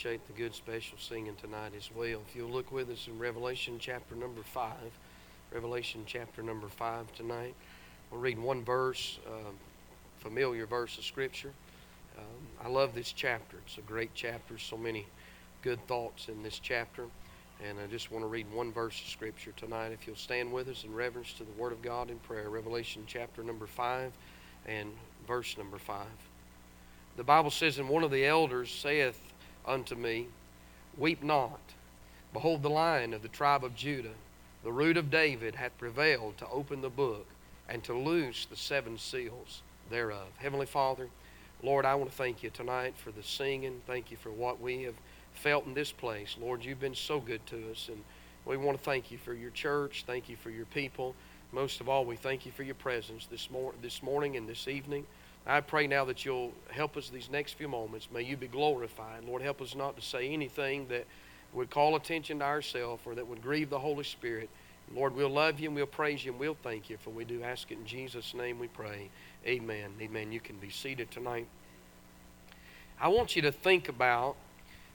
appreciate the good special singing tonight as well. If you'll look with us in Revelation chapter number 5, Revelation chapter number 5 tonight. We'll read one verse, uh, familiar verse of Scripture. Um, I love this chapter. It's a great chapter, so many good thoughts in this chapter. And I just want to read one verse of Scripture tonight. If you'll stand with us in reverence to the Word of God in prayer, Revelation chapter number 5 and verse number 5. The Bible says, And one of the elders saith unto me, Weep not. Behold, the lion of the tribe of Judah, the root of David, hath prevailed to open the book and to loose the seven seals thereof. Heavenly Father, Lord, I want to thank you tonight for the singing. Thank you for what we have felt in this place. Lord, you've been so good to us, and we want to thank you for your church. Thank you for your people. Most of all, we thank you for your presence this, mor- this morning and this evening. I pray now that you'll help us these next few moments. May you be glorified. Lord, help us not to say anything that would call attention to ourselves or that would grieve the Holy Spirit. Lord, we'll love you and we'll praise you and we'll thank you, for we do ask it in Jesus' name we pray. Amen. Amen. You can be seated tonight. I want you to think about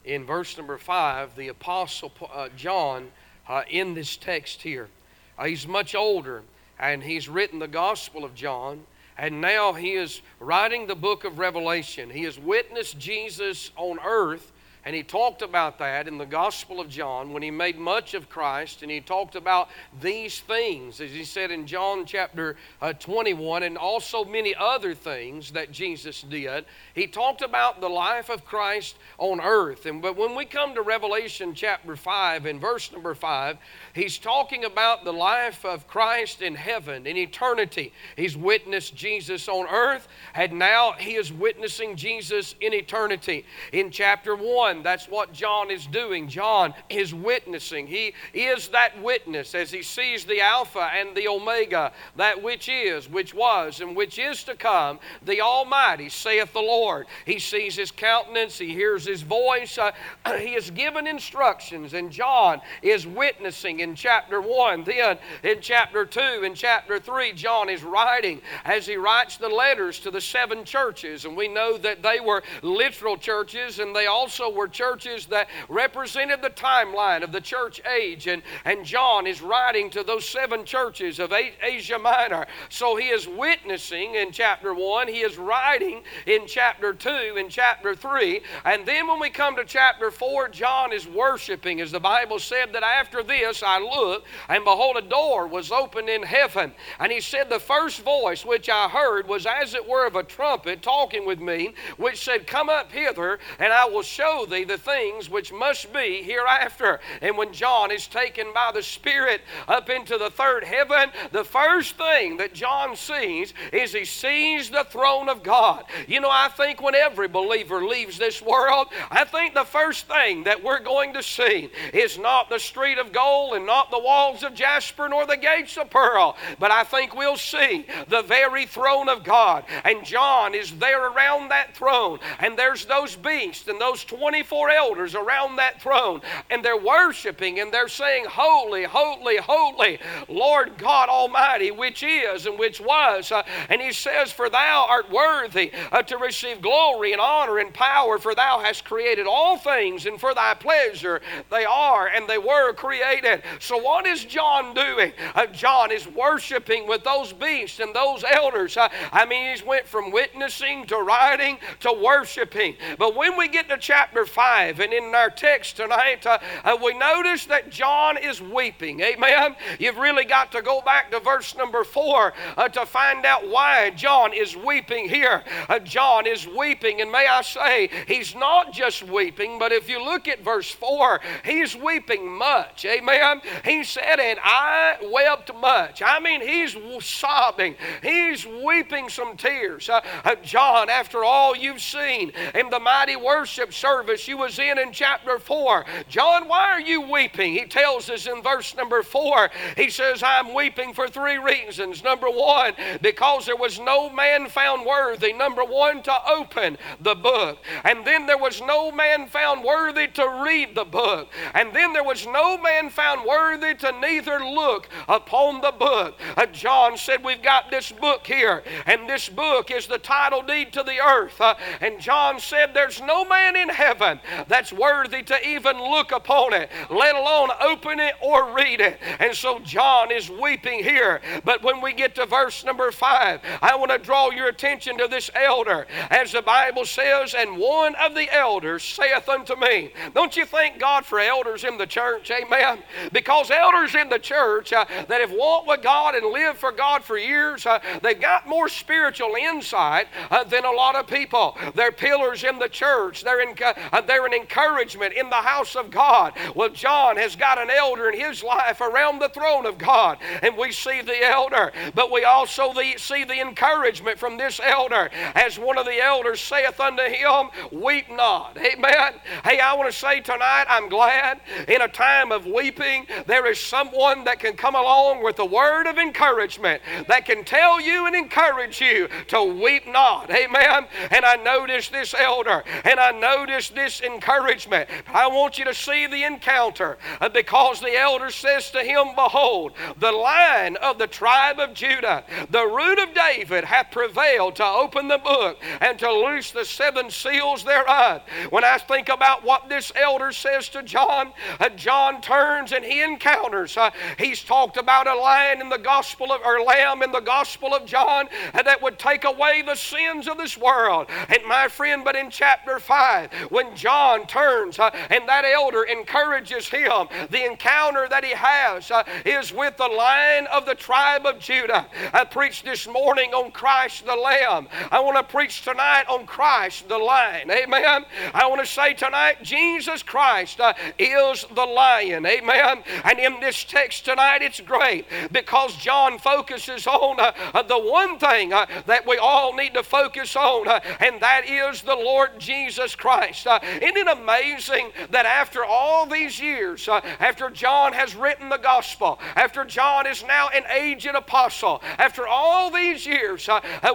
in verse number five, the Apostle uh, John uh, in this text here. Uh, he's much older, and he's written the Gospel of John, and now he is writing the book of Revelation. He has witnessed Jesus on earth and he talked about that in the Gospel of John when he made much of Christ and he talked about these things, as he said in John chapter uh, 21, and also many other things that Jesus did. He talked about the life of Christ on earth. And but when we come to Revelation chapter 5 and verse number 5, he's talking about the life of Christ in heaven, in eternity. He's witnessed Jesus on earth, and now he is witnessing Jesus in eternity. In chapter 1, that's what John is doing. John is witnessing. He is that witness as he sees the Alpha and the Omega, that which is, which was, and which is to come, the Almighty, saith the Lord. He sees his countenance, he hears his voice, uh, he is given instructions, and John is witnessing in chapter 1. Then in chapter 2 and chapter 3, John is writing as he writes the letters to the seven churches, and we know that they were literal churches and they also were were churches that represented the timeline of the church age. And, and John is writing to those seven churches of Asia Minor. So he is witnessing in chapter 1, he is writing in chapter 2, in chapter 3. And then when we come to chapter 4, John is worshiping, as the Bible said that after this I looked, and behold, a door was opened in heaven. And he said, The first voice which I heard was as it were of a trumpet talking with me, which said, Come up hither, and I will show thee the things which must be hereafter. And when John is taken by the Spirit up into the third heaven, the first thing that John sees is he sees the throne of God. You know, I think when every believer leaves this world, I think the first thing that we're going to see is not the street of gold and not the walls of jasper nor the gates of pearl, but I think we'll see the very throne of God. And John is there around that throne, and there's those beasts and those 24 24 elders around that throne and they're worshiping and they're saying, Holy, holy, holy, Lord God Almighty, which is and which was. Uh, and he says, For thou art worthy uh, to receive glory and honor and power, for thou hast created all things, and for thy pleasure they are and they were created. So, what is John doing? Uh, John is worshiping with those beasts and those elders. Uh, I mean, he's went from witnessing to writing to worshiping. But when we get to chapter 5. And in our text tonight, uh, uh, we notice that John is weeping. Amen. You've really got to go back to verse number 4 uh, to find out why John is weeping here. Uh, John is weeping, and may I say, he's not just weeping, but if you look at verse 4, he's weeping much. Amen. He said, And I wept much. I mean, he's sobbing, he's weeping some tears. Uh, uh, John, after all you've seen in the mighty worship service, you was in in chapter 4. John, why are you weeping? He tells us in verse number 4. He says, I'm weeping for three reasons. Number one, because there was no man found worthy. Number one, to open the book. And then there was no man found worthy to read the book. And then there was no man found worthy to neither look upon the book. Uh, John said, We've got this book here, and this book is the title deed to the earth. Uh, and John said, There's no man in heaven that's worthy to even look upon it, let alone open it or read it. And so John is weeping here. But when we get to verse number five, I want to draw your attention to this elder. As the Bible says, and one of the elders saith unto me, Don't you thank God for elders in the church? Amen. Because elders in the church uh, that have walked with God and lived for God for years, uh, they've got more spiritual insight uh, than a lot of people. They're pillars in the church. They're, in, uh, they're an encouragement in the house of God. Well, John has got an elder in his life around the throne of God, and we see the elder, but we also see the encouragement from this elder as one of the elders saith unto him, Weep not. Amen. Hey, I want to say tonight, I'm glad in a time of weeping, there is someone that can come along with a word of encouragement that can tell you and encourage you to weep not. Amen. And I noticed this elder, and I noticed this encouragement. I want you to see the encounter uh, because the elder says to him, Behold, the lion of the tribe of Judah, the root of David, hath prevailed to open the book and to loose the seven seals thereof. When I think about what this elder says to John, uh, John turns and he encounters. Uh, he's talked about a lion in the gospel of, or lamb in the gospel of John that would take away the sins of this world. And my friend, but in chapter 5, when John turns uh, and that elder encourages him, the encounter that he has uh, is with the lion of the tribe of Judah. I preached this morning on Christ the Lamb. I want to preach tonight on Christ the Lion. Amen. I want to say tonight, Jesus Christ uh, is the lion. Amen. And in this text tonight, it's great because John focuses on uh, uh the one thing uh, that we all need to focus on, uh, and that is the Lord Jesus Christ. Uh, isn't it amazing that after all these years, after John has written the gospel, after John is now an aged apostle, after all these years,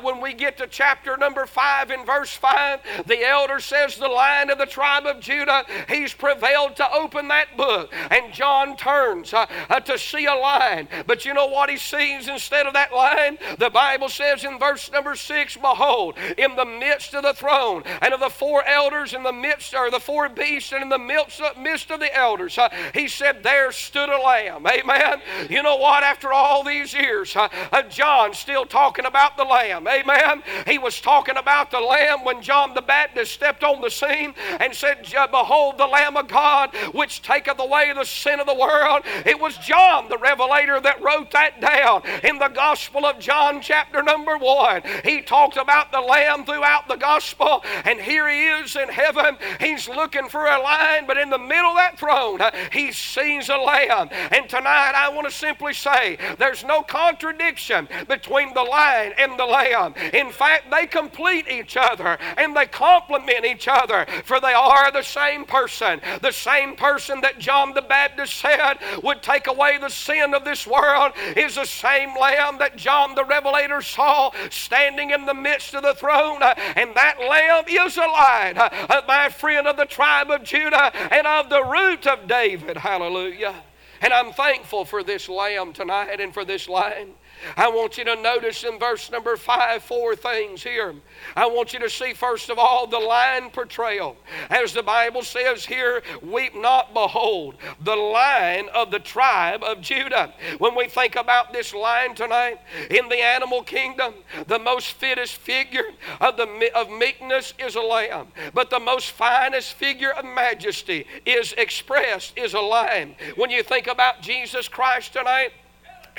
when we get to chapter number 5 in verse 5, the elder says, The lion of the tribe of Judah, he's prevailed to open that book. And John turns uh, uh, to see a lion. But you know what he sees instead of that lion? The Bible says in verse number 6 Behold, in the midst of the throne and of the four elders, in the midst, or the four beasts, and in the midst, midst of the elders, uh, he said, There stood a lamb. Amen. You know what? After all these years, uh, uh, John still talking about the lamb. Amen. He was talking about the lamb when John the Baptist stepped on the scene and said, Behold, the Lamb of God, which taketh away the sin of the world. It was John the Revelator that wrote that down in the Gospel of John, chapter number one. He talked about the Lamb throughout the Gospel, and here he is in heaven. He's looking for a lion, but in the middle of that throne, uh, he sees a lamb. And tonight, I want to simply say there's no contradiction between the lion and the lamb. In fact, they complete each other and they complement each other, for they are the same person. The same person that John the Baptist said would take away the sin of this world is the same lamb that John the Revelator saw standing in the midst of the throne. Uh, and that lamb is a lion, uh, my friend of the tribe of Judah and of the root of David. Hallelujah. And I'm thankful for this lamb tonight and for this lion. I want you to notice in verse number five four things here. I want you to see, first of all, the lion portrayal. As the Bible says here, weep not, behold, the lion of the tribe of Judah. When we think about this lion tonight, in the animal kingdom, the most fittest figure of, the, of meekness is a lamb, but the most finest figure of majesty is expressed is a lion. When you think about Jesus Christ tonight,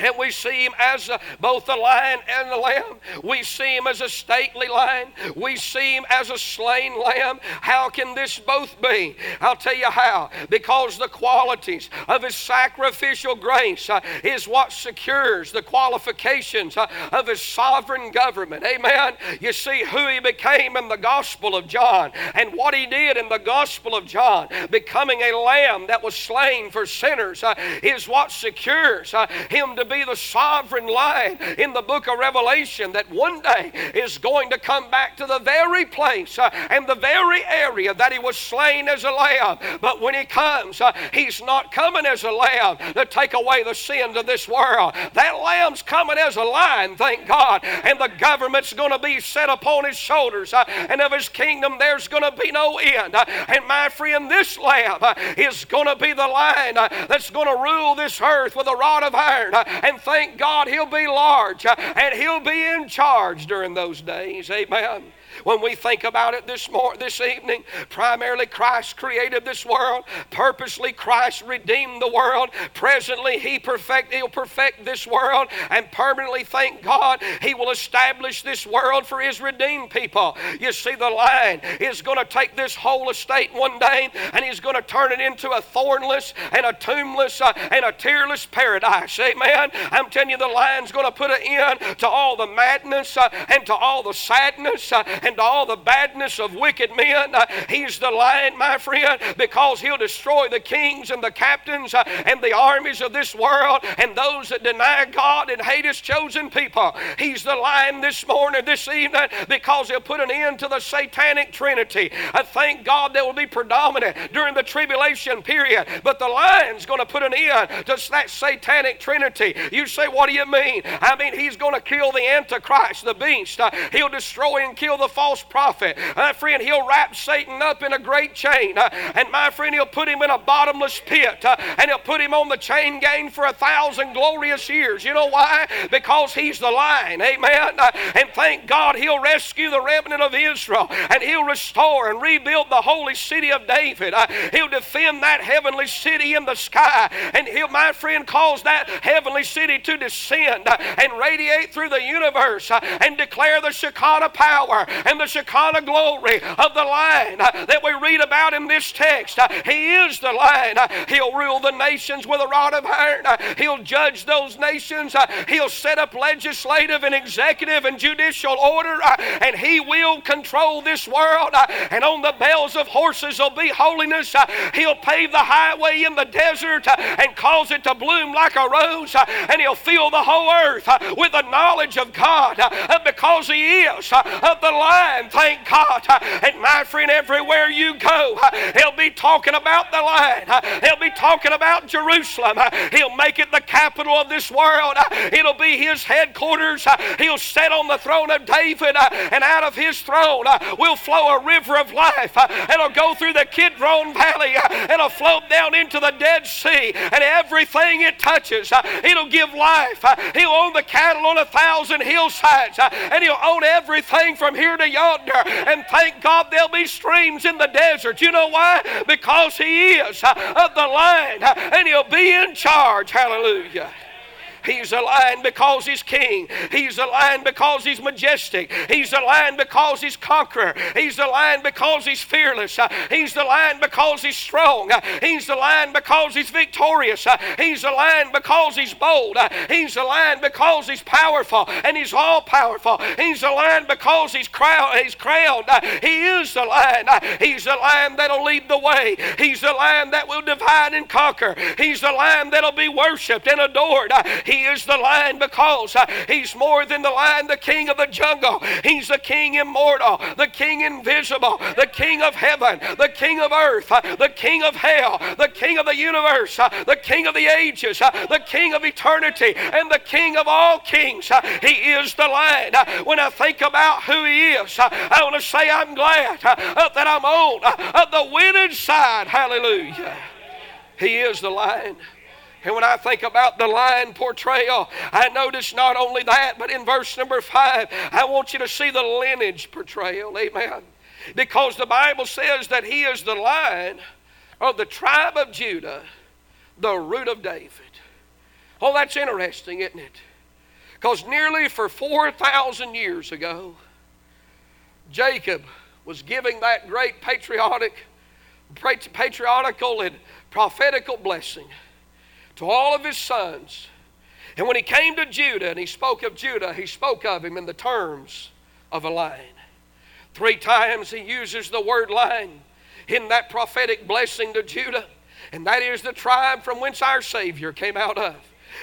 and we see him as a, both the lion and the lamb. We see him as a stately lion. We see him as a slain lamb. How can this both be? I'll tell you how. Because the qualities of his sacrificial grace uh, is what secures the qualifications uh, of his sovereign government. Amen. You see who he became in the Gospel of John and what he did in the Gospel of John, becoming a lamb that was slain for sinners, uh, is what secures uh, him to be the sovereign lion in the book of Revelation that one day is going to come back to the very place uh, and the very area that he was slain as a lamb. But when he comes, uh, he's not coming as a lamb to take away the sins of this world. That lamb's coming as a lion, thank God. And the government's going to be set upon his shoulders. Uh, and of his kingdom, there's going to be no end. Uh, and my friend, this lamb uh, is going to be the lion uh, that's going to rule this earth with a rod of iron. And thank God he'll be large uh, and he'll be in charge during those days. Amen. When we think about it this morning, this evening, primarily Christ created this world. Purposely Christ redeemed the world. Presently He perfect, He'll perfect this world, and permanently, thank God, He will establish this world for His redeemed people. You see, the lion is going to take this whole estate one day, and He's going to turn it into a thornless and a tombless uh, and a tearless paradise. Amen. I'm telling you, the lion's going to put an end to all the madness uh, and to all the sadness uh, and all the badness of wicked men. Uh, he's the lion, my friend, because he'll destroy the kings and the captains uh, and the armies of this world and those that deny God and hate his chosen people. He's the lion this morning, this evening, because he'll put an end to the satanic trinity. I thank God that will be predominant during the tribulation period, but the lion's going to put an end to that satanic trinity. You say, what do you mean? I mean, he's going to kill the Antichrist, the beast. Uh, he'll destroy and kill the false prophet. My friend, he'll wrap Satan up in a great chain. Uh, and my friend, he'll put him in a bottomless pit. Uh, and he'll put him on the chain gang for a thousand glorious years. You know why? Because he's the lion. Amen. Uh, and thank God he'll rescue the remnant of Israel. And he'll restore and rebuild the holy city of David. He'll defend that heavenly city in the sky. And he'll, my friend, cause that heavenly city to descend and radiate through the universe and declare the Shekinah power and the Shekinah glory of the lion uh, that we read about in this text. Uh, he is the lion. Uh, he'll rule the nations with a rod of iron. Uh, he'll judge those nations. Uh, he'll set up legislative and executive and judicial order, uh, and he will control this world. And on the bells of horses will be holiness. He'll pave the highway in the desert and cause it to bloom like a rose. And he'll fill the whole earth with the knowledge of God because he is of the lion lion, thank God. And my friend, everywhere you go, he'll be talking about the lion. He'll be talking about Jerusalem. He'll make it the capital of this world. It'll be his headquarters. He'll sit on the throne of David, and out of his throne will flow a river of life. It'll go through the Kidron Valley. It'll flow down into the Dead Sea, and everything it touches, it'll give life. He'll own the cattle on a thousand hillsides, and he'll own everything from here to yonder. And thank God there'll be streams in the desert. You know why? Because He is of the lion uh, and He'll be in charge. Hallelujah. He's a lion because he's king. He's a lion because he's majestic. He's a lion because he's conqueror. He's a lion because he's fearless. He's the lion because he's strong. He's the lion because he's victorious. He's a lion because he's bold. He's a lion because he's powerful and he's all powerful. He's a lion because he's crowned. He's crowned. He is the lion. He's the lion that'll lead the way. He's the lion that will divide and conquer. He's the lion that'll be worshipped and adored. He is the lion because uh, he's more than the lion, the king of the jungle. He's the king immortal, the king invisible, the king of heaven, the king of earth, uh, the king of hell, the king of the universe, uh, the king of the ages, the king of eternity, and the king of all kings. He is the lion. When I think about who he is, I want to say I'm glad that I'm on the winning side. Hallelujah. He is the lion. And when I think about the lion portrayal, I notice not only that, but in verse number five, I want you to see the lineage portrayal. Amen. Because the Bible says that he is the lion of the tribe of Judah, the root of David. Oh, that's interesting, isn't it? Because nearly for 4,000 years ago, Jacob was giving that great patriotic, patriotical and prophetical blessing to all of his sons. And when he came to Judah and he spoke of Judah, he spoke of him in the terms of a lion. Three times he uses the word lion in that prophetic blessing to Judah, and that is the tribe from whence our Savior came out of.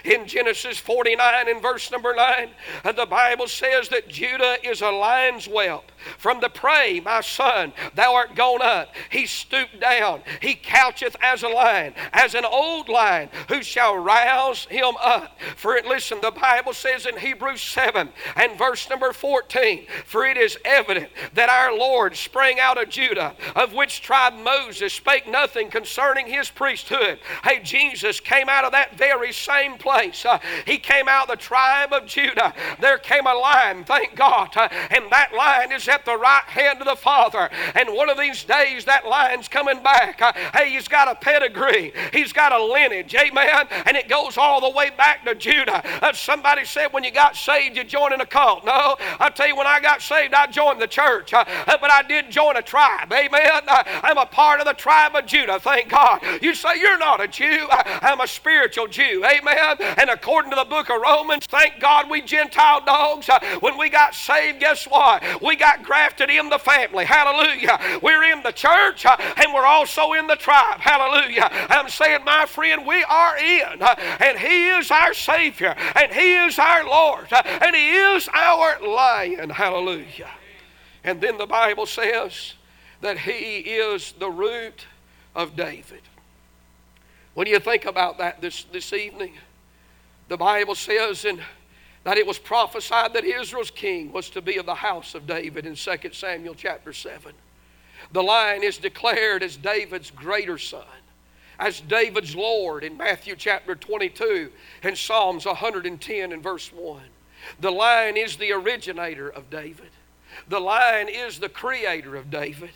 In Genesis 49 and verse number 9, uh, the Bible says that Judah is a lion's whelp. From the prey, my son, thou art gone up. He stooped down. He coucheth as a lion, as an old lion, who shall rouse him up. For it, listen, the Bible says in Hebrews 7 and verse number 14, For it is evident that our Lord sprang out of Judah, of which tribe Moses spake nothing concerning his priesthood. Hey, Jesus came out of that very same place. Uh, he came out of the tribe of Judah. There came a lion, thank God, uh, and that lion is at the right hand of the Father. And one of these days, that lion's coming back. Uh, hey, he's got a pedigree, he's got a lineage, amen. And it goes all the way back to Judah. Uh, somebody said when you got saved, you joined in a cult. No, I tell you, when I got saved, I joined the church, uh, but I did join a tribe, amen. I'm a part of the tribe of Judah, thank God. You say you're not a Jew, I'm a spiritual Jew, amen. And according to the book of Romans, thank God we Gentile dogs, when we got saved, guess what? We got grafted in the family. Hallelujah. We're in the church uh, and we're also in the tribe. Hallelujah. I'm saying, my friend, we are in, uh, and He is our Savior, and He is our Lord, uh, and He is our lion. Hallelujah. And then the Bible says that He is the root of David. When you think about that this, this evening, the Bible says in that it was prophesied that Israel's king was to be of the house of David in 2 Samuel chapter 7. The line is declared as David's greater son, as David's Lord in Matthew chapter 22 and Psalms 110 and verse 1. The line is the originator of David. The line is the creator of David.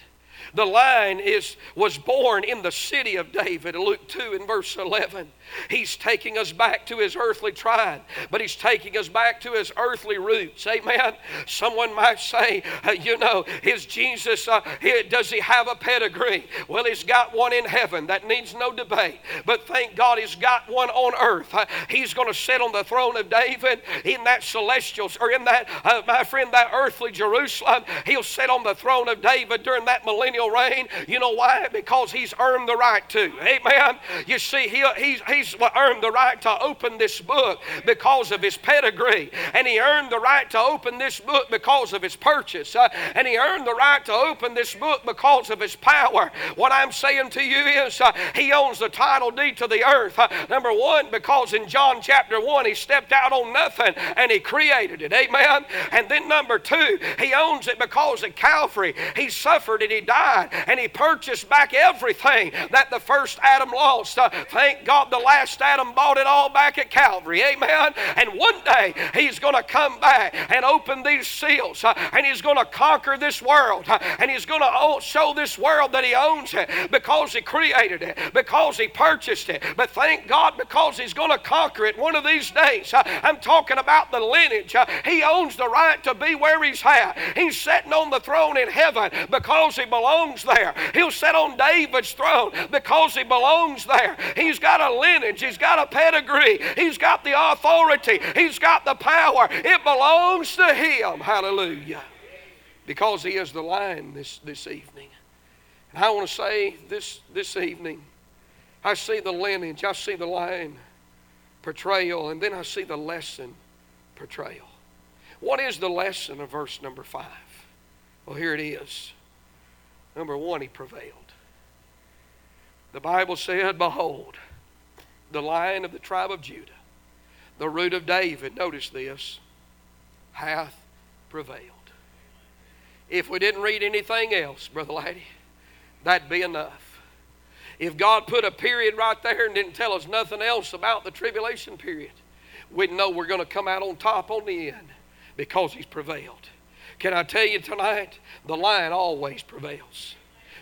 The line is, was born in the city of David, Luke 2 and verse 11. He's taking us back to his earthly tribe, but he's taking us back to his earthly roots. Amen. Someone might say, uh, you know, is Jesus, uh, he, does he have a pedigree? Well, he's got one in heaven. That needs no debate. But thank God he's got one on earth. Uh, he's going to sit on the throne of David in that celestial, or in that, uh, my friend, that earthly Jerusalem. He'll sit on the throne of David during that millennial reign. You know why? Because he's earned the right to. Amen. You see, he, he's, he's earned the right to open this book because of his pedigree. And he earned the right to open this book because of his purchase. Uh, and he earned the right to open this book because of his power. What I'm saying to you is uh, he owns the title deed to the earth. Uh, number one, because in John chapter 1, he stepped out on nothing and he created it. Amen. And then number two, he owns it because at Calvary he suffered and he died and he purchased back everything that the first Adam lost. Uh, thank God the last Adam bought it all back at Calvary. Amen. And one day he's going to come back and open these seals uh, and he's going to conquer this world uh, and he's going to show this world that he owns it because he created it, because he purchased it. But thank God because he's going to conquer it one of these days. Uh, I'm talking about the lineage. He owns the right to be where he's at. He's sitting on the throne in heaven because he belongs there. He'll sit on David's throne because he belongs there. He's got a lineage lineage, he's got a pedigree, he's got the authority, he's got the power. It belongs to him. Hallelujah. Because he is the lion this, this evening. And I want to say this, this evening, I see the lineage, I see the lion portrayal, and then I see the lesson portrayal. What is the lesson of verse number five? Well, here it is. Number one, he prevailed. The Bible said, Behold, the lion of the tribe of Judah, the root of David, notice this, hath prevailed. If we didn't read anything else, Brother Laddie, that'd be enough. If God put a period right there and didn't tell us nothing else about the tribulation period, we'd know we're going to come out on top on the end because He's prevailed. Can I tell you tonight, the lion always prevails.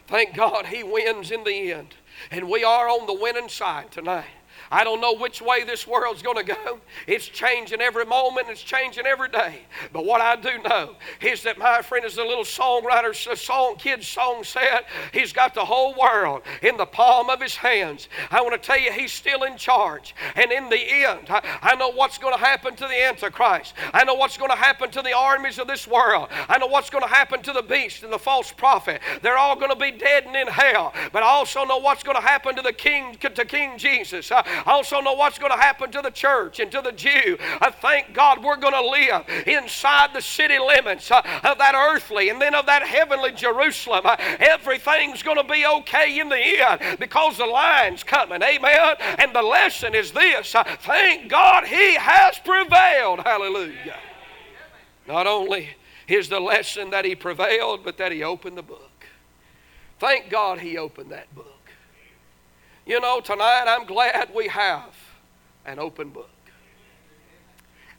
Thank God He wins in the end. And we are on the winning side tonight. I don't know which way this world's going to go. It's changing every moment, it's changing every day. But what I do know is that my friend, is a little songwriter, song, kid's song said, he's got the whole world in the palm of his hands. I want to tell you, he's still in charge. And in the end, I, I know what's going to happen to the Antichrist. I know what's going to happen to the armies of this world. I know what's going to happen to the beast and the false prophet. They're all going to be dead and in hell. But I also know what's going to happen to the King, to King Jesus. I also know what's going to happen to the church and to the Jew. I thank God we're going to live inside the city limits uh, of that earthly and then of that heavenly Jerusalem. Uh, everything's going to be okay in the end because the line's coming. Amen. And the lesson is this uh, thank God He has prevailed. Hallelujah. Not only is the lesson that He prevailed, but that He opened the book. Thank God He opened that book. You know, tonight I'm glad we have an open book.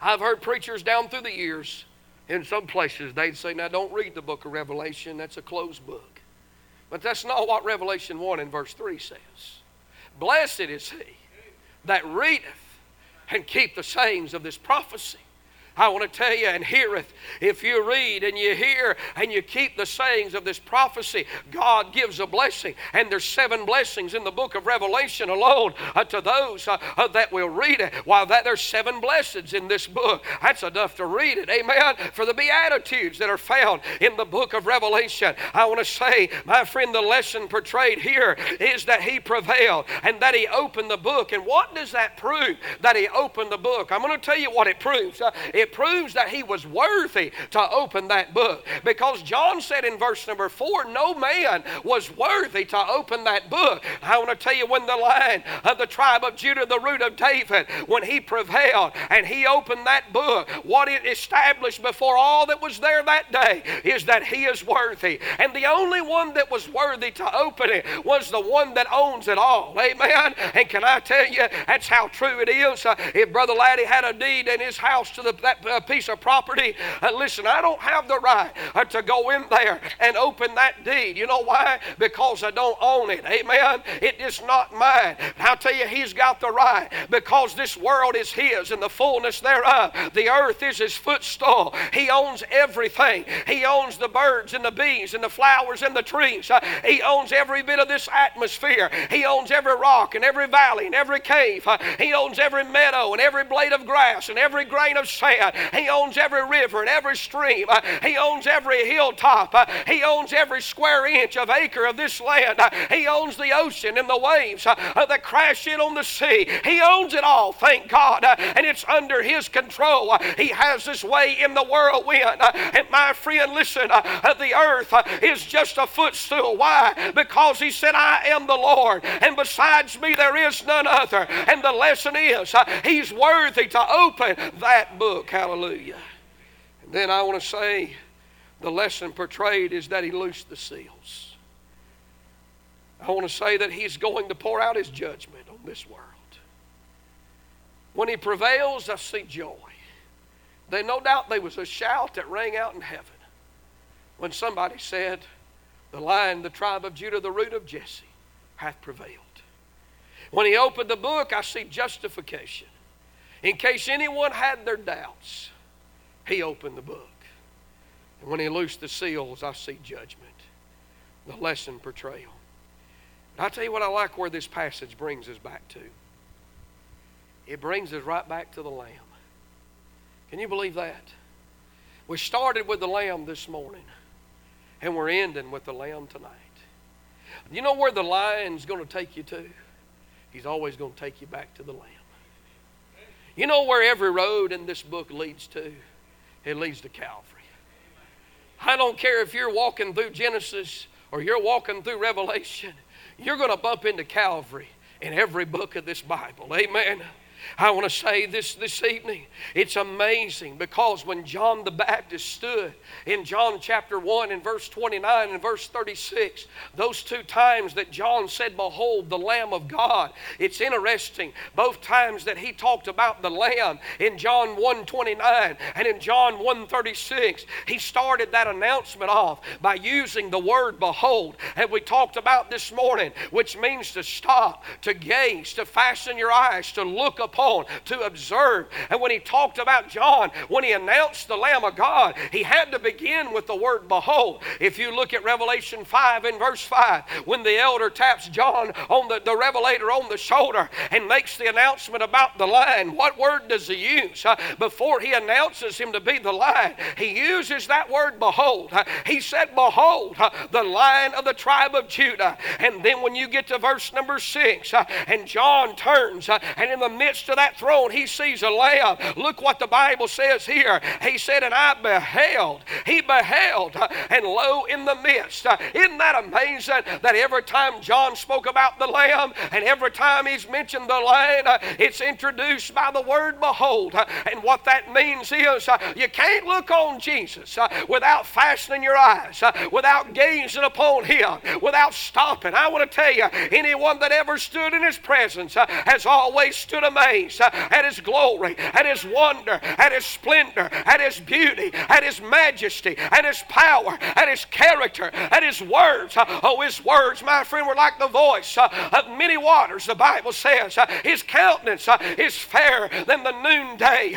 I've heard preachers down through the years, in some places, they'd say, Now don't read the book of Revelation, that's a closed book. But that's not what Revelation 1 and verse 3 says. Blessed is he that readeth and keep the sayings of this prophecy. I want to tell you, and heareth. If you read and you hear and you keep the sayings of this prophecy, God gives a blessing. And there's seven blessings in the book of Revelation alone uh, to those uh, uh, that will read it. While that there's seven blessings in this book, that's enough to read it. Amen. For the beatitudes that are found in the book of Revelation, I want to say, my friend, the lesson portrayed here is that He prevailed and that He opened the book. And what does that prove? That He opened the book. I'm going to tell you what it proves. Uh, it proves that he was worthy to open that book. Because John said in verse number four, no man was worthy to open that book. I want to tell you when the line of the tribe of Judah, the root of David, when he prevailed and he opened that book, what it established before all that was there that day is that he is worthy. And the only one that was worthy to open it was the one that owns it all. Amen. And can I tell you, that's how true it is. Uh, if Brother Laddie had a deed in his house to the, that uh, piece of property. Uh, listen, I don't have the right uh, to go in there and open that deed. You know why? Because I don't own it. Amen. It is not mine. I'll tell you, he's got the right because this world is his and the fullness thereof. The earth is his footstool. He owns everything. He owns the birds and the bees and the flowers and the trees. He owns every bit of this atmosphere. He owns every rock and every valley and every cave. He owns every meadow and every blade of grass and every grain of sand. He owns every river and every stream. Uh, he owns every hilltop. Uh, he owns every square inch of acre of this land. Uh, he owns the ocean and the waves uh, uh, that crash in on the sea. He owns it all, thank God. Uh, and it's under His control. He has His way in the whirlwind. And my friend, listen, the earth is just a footstool. Why? Because He said, I am the Lord, and besides me there is none other. And the lesson is, He's worthy to open that book. Hallelujah. And then I want to say the lesson portrayed is that he loosed the seals. I want to say that he's going to pour out his judgment on this world. When he prevails, I see joy. Then no doubt there was a shout that rang out in heaven when somebody said, The lion, the tribe of Judah, the root of Jesse, hath prevailed. When he opened the book, I see justification. In case anyone had their doubts, he opened the book. And when he loosed the seals, I see judgment, the lesson portrayal. And i tell you what I like where this passage brings us back to. It brings us right back to the Lamb. Can you believe that? We started with the Lamb this morning, and we're ending with the Lamb tonight. You know where the lion's going to take you to? He's always going to take you back to the Lamb. You know where every road in this book leads to? It leads to Calvary. I don't care if you're walking through Genesis or you're walking through Revelation, you're going to bump into Calvary in every book of this Bible. Amen. I want to say this this evening. It's amazing because when John the Baptist stood in John chapter 1 and verse 29 and verse 36, those two times that John said, Behold, the Lamb of God, it's interesting. Both times that he talked about the Lamb in John 1 29 and in John 1 36, he started that announcement off by using the word behold. And we talked about this morning, which means to stop, to gaze, to fasten your eyes, to look up upon to observe. And when he talked about John, when he announced the Lamb of God, he had to begin with the word behold. If you look at Revelation 5 and verse 5, when the elder taps John on the, the revelator on the shoulder and makes the announcement about the lion, what word does he use? Uh, before he announces him to be the lion, he uses that word behold. Uh, he said, Behold, uh, the lion of the tribe of Judah. And then when you get to verse number 6, uh, and John turns, and in the midst of that throne, he sees a lamb. Look what the Bible says here. He said, And I beheld, he beheld, uh, and lo, in the midst. Uh, isn't that amazing that every time John spoke about the lamb, and every time he's mentioned the lamb, uh, it's introduced by the word behold. Uh, and what that means is you can't look on Jesus without fastening your eyes, without gazing upon him, without stopping. I want to tell you, anyone that ever stood in his presence has always stood amazed Uh, at his glory, at his wonder, at his splendor, at his beauty, at his majesty, at his power, at his character, at his words. Uh, oh, his words, my friend, were like the voice uh, of many waters, the Bible says. His countenance is fairer than the noonday.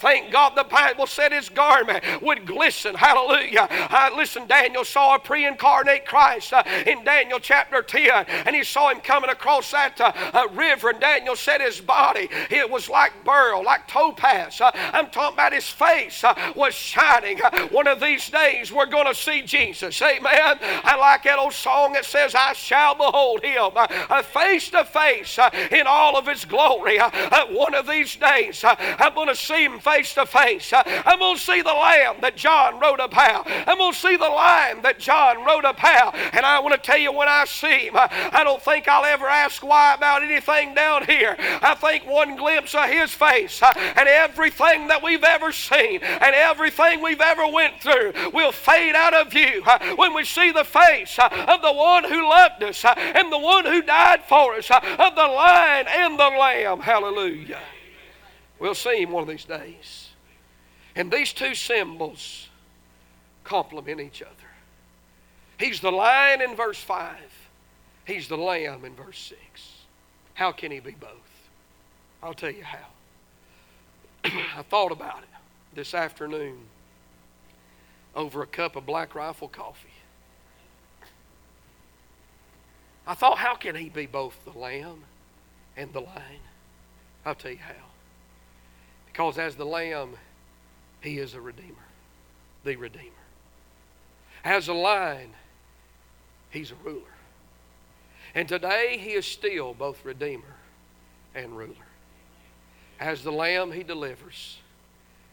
Thank God the Bible said his garment would glisten. Hallelujah. Listen, Daniel saw a pre incarnate Christ in Daniel chapter 10, and he saw him coming across that river, and Daniel said his body, it was like beryl, like topaz. Uh, I'm talking about his face uh, was shining. Uh, one of these days, we're going to see Jesus. Amen. I like that old song that says, I shall behold him face to face in all of his glory. One of these days, I'm going to see him face to face. I'm going to see the lamb that John wrote about. I'm going to see the lion that John wrote about. And I want to tell you, when I see him, I don't think I'll ever ask why about anything down here. I think one glimpse of his face and everything that we've ever seen and everything we've ever went through will fade out of view when we see the face of the one who loved us and the one who died for us, of the lion and the lamb. Hallelujah. We'll see him one of these days. And these two symbols complement each other. He's the lion in verse 5, he's the lamb in verse 6. How can he be both? I'll tell you how. I thought about it this afternoon over a cup of black rifle coffee. I thought, how can he be both the lamb and the lion? I'll tell you how. Because as the lamb, he is a redeemer, the redeemer. As a lion, he's a ruler. And today, he is still both redeemer and ruler. As the lamb, he delivers.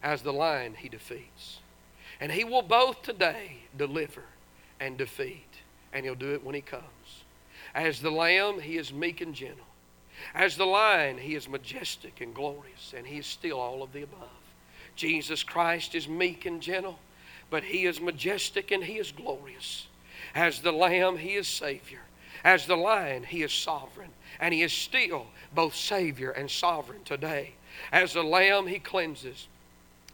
As the lion, he defeats. And he will both today deliver and defeat. And he'll do it when he comes. As the lamb, he is meek and gentle. As the lion, he is majestic and glorious, and he is still all of the above. Jesus Christ is meek and gentle, but he is majestic and he is glorious. As the lamb, he is Savior. As the lion, he is sovereign, and he is still both Savior and sovereign today. As the lamb, he cleanses.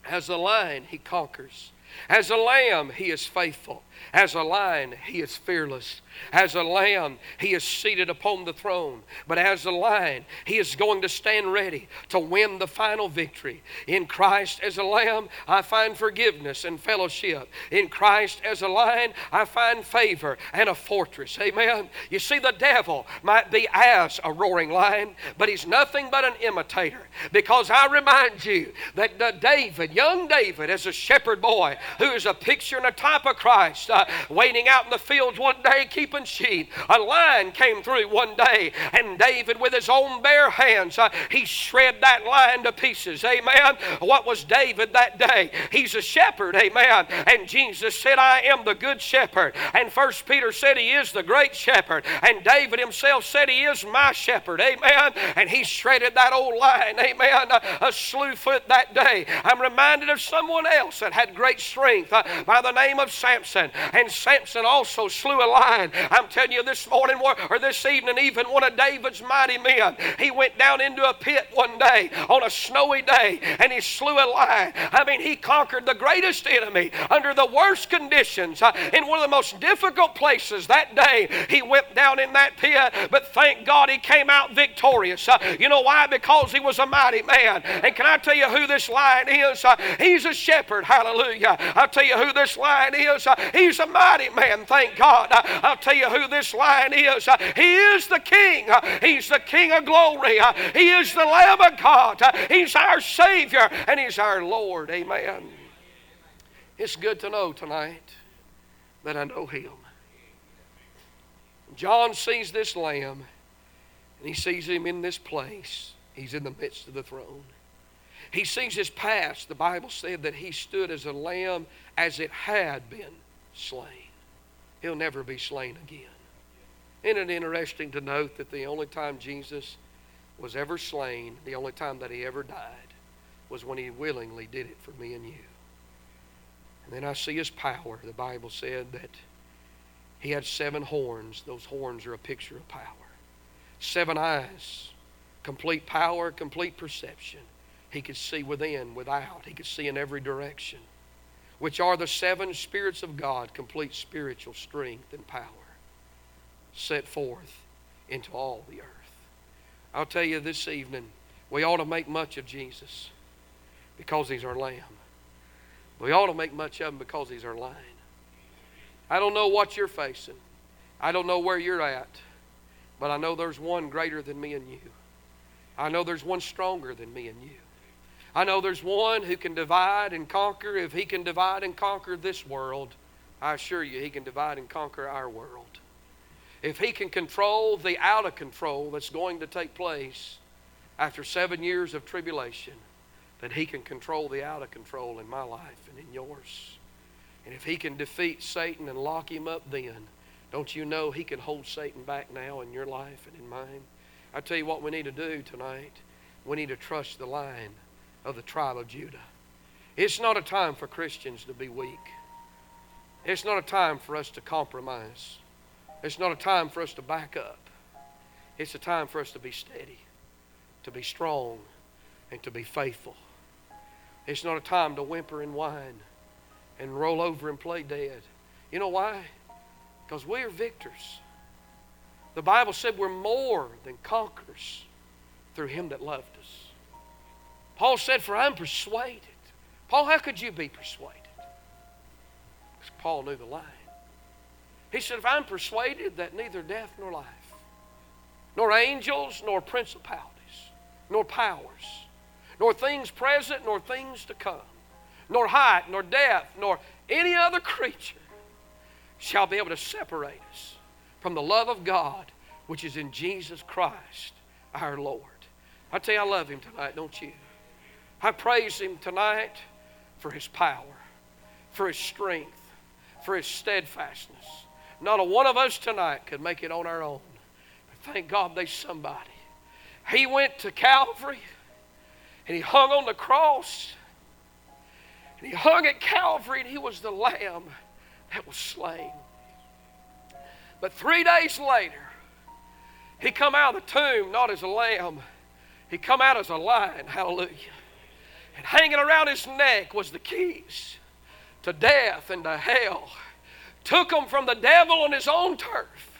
As a lion, he conquers. As a lamb, he is faithful. As a lion, he is fearless. As a lamb, he is seated upon the throne. But as a lion, he is going to stand ready to win the final victory. In Christ as a lamb, I find forgiveness and fellowship. In Christ as a lion, I find favor and a fortress. Amen. You see, the devil might be as a roaring lion, but he's nothing but an imitator. Because I remind you that David, young David, as a shepherd boy, who is a picture and a type of Christ, uh, waiting out in the fields one day, keeping sheep. A lion came through one day, and David, with his own bare hands, uh, he shred that lion to pieces. Amen. What was David that day? He's a shepherd. Amen. And Jesus said, I am the good shepherd. And First Peter said he is the great shepherd. And David himself said he is my shepherd. Amen. And he shredded that old lion. Amen. A, a slew foot that day. I'm reminded of someone else that had great strength uh, by the name of Samson. And Samson also slew a lion. I'm telling you this morning or this evening, even one of David's mighty men, he went down into a pit one day on a snowy day and he slew a lion. I mean, he conquered the greatest enemy under the worst conditions uh, in one of the most difficult places that day. He went down in that pit, but thank God he came out victorious. Uh, you know why? Because he was a mighty man. And can I tell you who this lion is? Uh, he's a shepherd. Hallelujah. I'll tell you who this lion is. Uh, he's a mighty man. Thank God. Uh, I'll tell you who this lion is. Uh, he is the king. He's the king of glory. he is the Lamb of God. he's our Savior and he's our Lord. Amen. It's good to know tonight that I know him. John sees this lamb and he sees him in this place. He's in the midst of the throne. He sees his past. The Bible said that he stood as a lamb as it had been slain. He'll never be slain again. Isn't it interesting to note that the only time Jesus was ever slain, the only time that he ever died, was when he willingly did it for me and you. And then I see his power. The Bible said that he had seven horns. Those horns are a picture of power. Seven eyes, complete power, complete perception. He could see within, without. He could see in every direction, which are the seven spirits of God, complete spiritual strength and power, set forth into all the earth. I'll tell you this evening, we ought to make much of Jesus because he's our Lamb. We ought to make much of him because he's our lion. I don't know what you're facing. I don't know where you're at. But I know there's one greater than me and you. I know there's one stronger than me and you. I know there's one who can divide and conquer. If he can divide and conquer this world, I assure you he can divide and conquer our world. If he can control the out of control that's going to take place after seven years of tribulation, then he can control the out of control in my life and in yours. And if he can defeat Satan and lock him up then, don't you know he can hold Satan back now in your life and in mine? I tell you what we need to do tonight. We need to trust the lion of the tribe of Judah. It's not a time for Christians to be weak. It's not a time for us to compromise. It's not a time for us to back up. It's a time for us to be steady, to be strong, and to be faithful. It's not a time to whimper and whine and roll over and play dead. You know why? Because we are victors. The Bible said we're more than conquerors through him that loved us. Paul said, For I'm persuaded. Paul, how could you be persuaded? Because Paul knew the line. He said, If I'm persuaded that neither death nor life, nor angels, nor principalities, nor powers, nor things present, nor things to come, nor height, nor depth, nor any other creature shall be able to separate us from the love of God which is in Jesus Christ our Lord. I tell you, I love Him tonight, don't you? I praise Him tonight for His power, for His strength, for His steadfastness. Not a one of us tonight could make it on our own. But thank God there's somebody. He went to Calvary and He hung on the cross. And He hung at Calvary and He was the Lamb that was slain. But three days later, he come out of the tomb not as a lamb, he come out as a lion. Hallelujah. And hanging around his neck was the keys to death and to hell. Took them from the devil on his own turf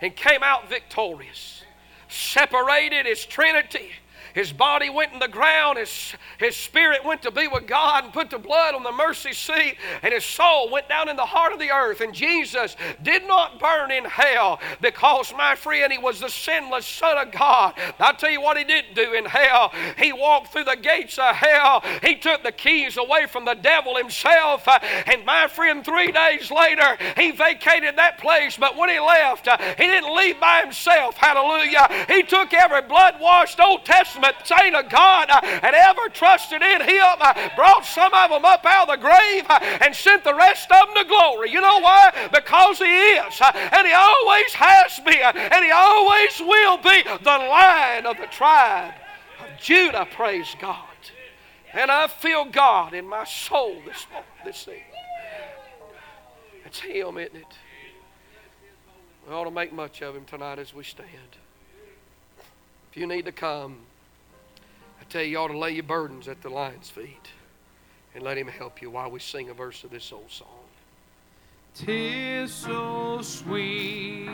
and came out victorious. Separated his Trinity his body went in the ground. His, his spirit went to be with God and put the blood on the mercy seat. And his soul went down in the heart of the earth. And Jesus did not burn in hell because, my friend, he was the sinless Son of God. I'll tell you what he didn't do in hell. He walked through the gates of hell. He took the keys away from the devil himself. And, my friend, three days later, he vacated that place. But when he left, he didn't leave by himself. Hallelujah. He took every blood washed Old Testament Testament saint of God uh, had ever trusted in Him, uh, brought some of them up out of the grave uh, and sent the rest of them to glory. You know why? Because He is, and He always has been, and He always will be the lion of the tribe of Judah. Praise God. And I feel God in my soul this morning, this evening. It's Him, isn't it? We ought to make much of Him tonight as we stand. If you need to come, tell you, you ought to lay your burdens at the lion's feet and let Him help you while we sing a verse of this old song. Tis so sweet